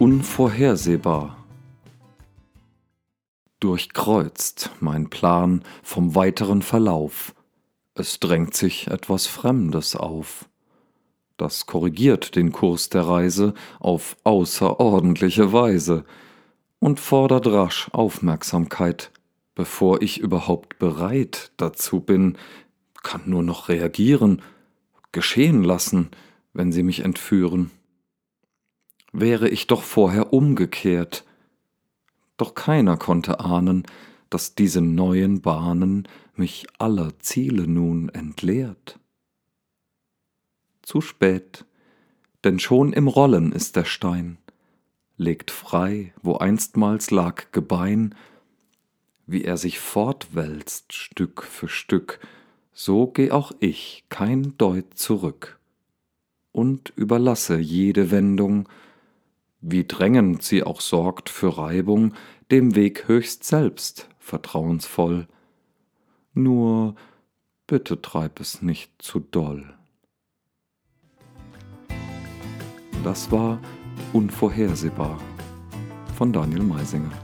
Unvorhersehbar. Durchkreuzt mein Plan vom weiteren Verlauf. Es drängt sich etwas Fremdes auf. Das korrigiert den Kurs der Reise auf außerordentliche Weise und fordert rasch Aufmerksamkeit, bevor ich überhaupt bereit dazu bin, kann nur noch reagieren, geschehen lassen, wenn sie mich entführen. Wäre ich doch vorher umgekehrt, doch keiner konnte ahnen, dass diese neuen Bahnen mich aller Ziele nun entleert. Zu spät, denn schon im Rollen ist der Stein, legt frei, wo einstmals lag Gebein, wie er sich fortwälzt Stück für Stück, so geh auch ich kein Deut zurück und überlasse jede Wendung, wie drängend sie auch sorgt für Reibung, dem Weg höchst selbst vertrauensvoll. Nur bitte treib es nicht zu doll. Das war Unvorhersehbar von Daniel Meisinger.